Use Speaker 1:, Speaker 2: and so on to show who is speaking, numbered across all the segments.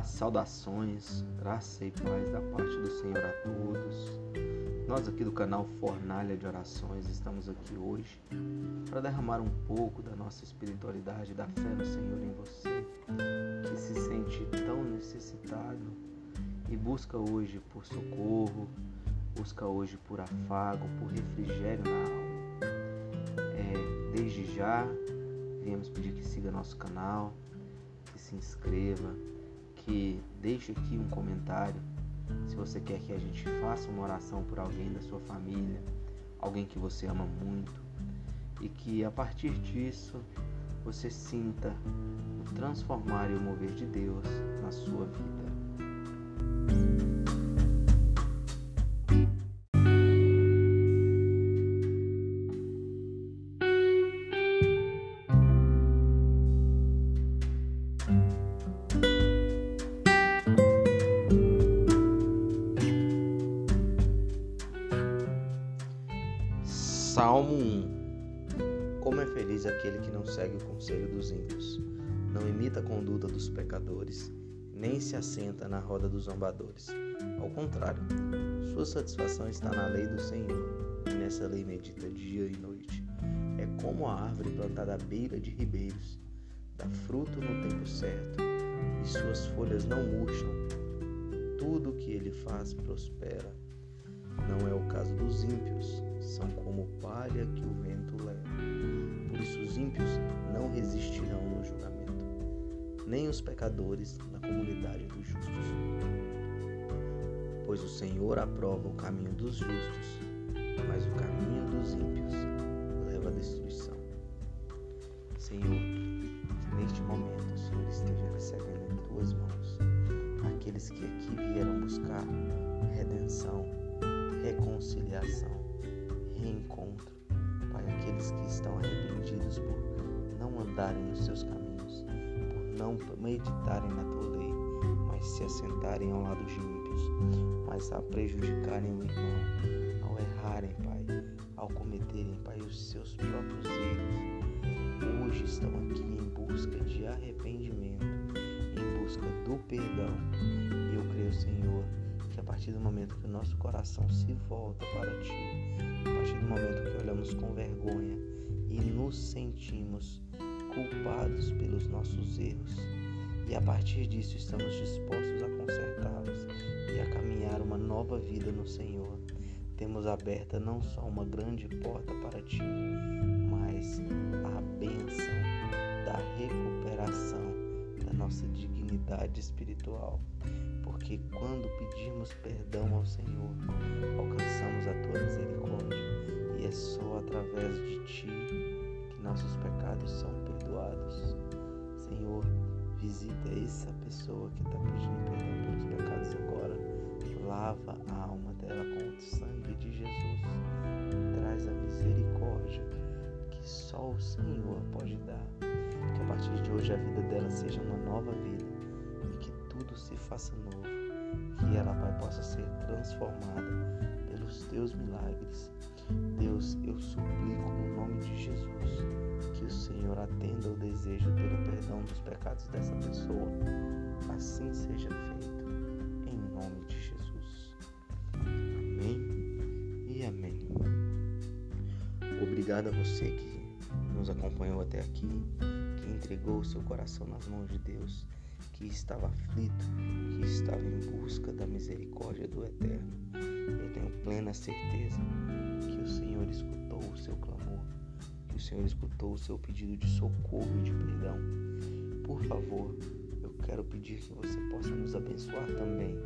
Speaker 1: Saudações, graça e paz da parte do Senhor a todos. Nós aqui do canal Fornalha de Orações estamos aqui hoje para derramar um pouco da nossa espiritualidade, da fé no Senhor em você, que se sente tão necessitado e busca hoje por socorro, busca hoje por afago, por refrigério na alma. É, desde já, viemos pedir que siga nosso canal, que se inscreva, que deixe aqui um comentário se você quer que a gente faça uma oração por alguém da sua família, alguém que você ama muito, e que a partir disso você sinta o transformar e o mover de Deus na sua vida. Salmo 1 Como é feliz aquele que não segue o conselho dos ímpios, não imita a conduta dos pecadores, nem se assenta na roda dos zombadores. Ao contrário, sua satisfação está na lei do Senhor, e nessa lei medita dia e noite. É como a árvore plantada à beira de ribeiros, dá fruto no tempo certo, e suas folhas não murcham. Tudo o que ele faz prospera. Não é o caso dos ímpios, são como palha que o vento leva. Por isso os ímpios não resistirão no julgamento, nem os pecadores na comunidade dos justos. Pois o Senhor aprova o caminho dos justos, mas o caminho dos ímpios leva à destruição. Senhor, que neste momento o Senhor esteja recebendo em tuas mãos aqueles que aqui vieram buscar redenção reconciliação, reencontro. Pai, aqueles que estão arrependidos por não andarem nos seus caminhos, por não meditarem na tua lei, mas se assentarem ao lado de ímpios, mas a prejudicarem o irmão, ao errarem, Pai, ao cometerem, Pai, os seus próprios erros. Hoje estão aqui em busca de arrependimento, em busca do perdão. E eu creio, Senhor, que a partir do momento que o nosso coração se volta para Ti, a partir do momento que olhamos com vergonha e nos sentimos culpados pelos nossos erros, e a partir disso estamos dispostos a consertá-los e a caminhar uma nova vida no Senhor, temos aberta não só uma grande porta para Ti, mas a bênção da recuperação da nossa dignidade espiritual porque quando pedimos perdão ao Senhor, alcançamos a tua misericórdia, e é só através de ti que nossos pecados são perdoados. Senhor, visita essa pessoa que está pedindo perdão pelos pecados agora, lava a alma dela com o sangue de Jesus, traz a misericórdia que só o Senhor pode dar. Que a partir de hoje a vida dela seja uma nova vida tudo se faça novo que ela, Pai, possa ser transformada pelos teus milagres. Deus, eu suplico no nome de Jesus que o Senhor atenda o desejo pelo perdão dos pecados dessa pessoa. Assim seja feito, em nome de Jesus. Amém e amém. Obrigado a você que nos acompanhou até aqui, que entregou o seu coração nas mãos de Deus que estava aflito, que estava em busca da misericórdia do Eterno. Eu tenho plena certeza que o Senhor escutou o seu clamor, que o Senhor escutou o seu pedido de socorro e de perdão. Por favor, eu quero pedir que você possa nos abençoar também,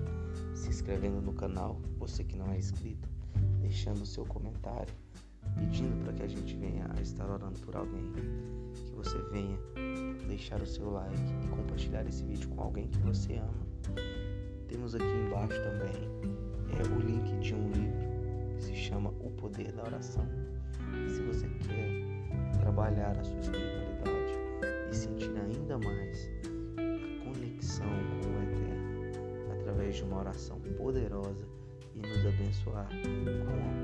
Speaker 1: se inscrevendo no canal, você que não é inscrito, deixando o seu comentário, pedindo para que a gente venha a estar orando por alguém, que você venha deixar o seu like e compartilhar esse vídeo com alguém que você ama. Temos aqui embaixo também é, o link de um livro que se chama O Poder da Oração. E se você quer trabalhar a sua espiritualidade e sentir ainda mais a conexão com o Eterno através de uma oração poderosa e nos abençoar com um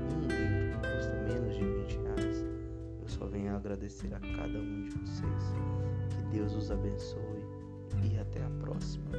Speaker 1: agradecer a cada um de vocês. Deus os abençoe e até a próxima.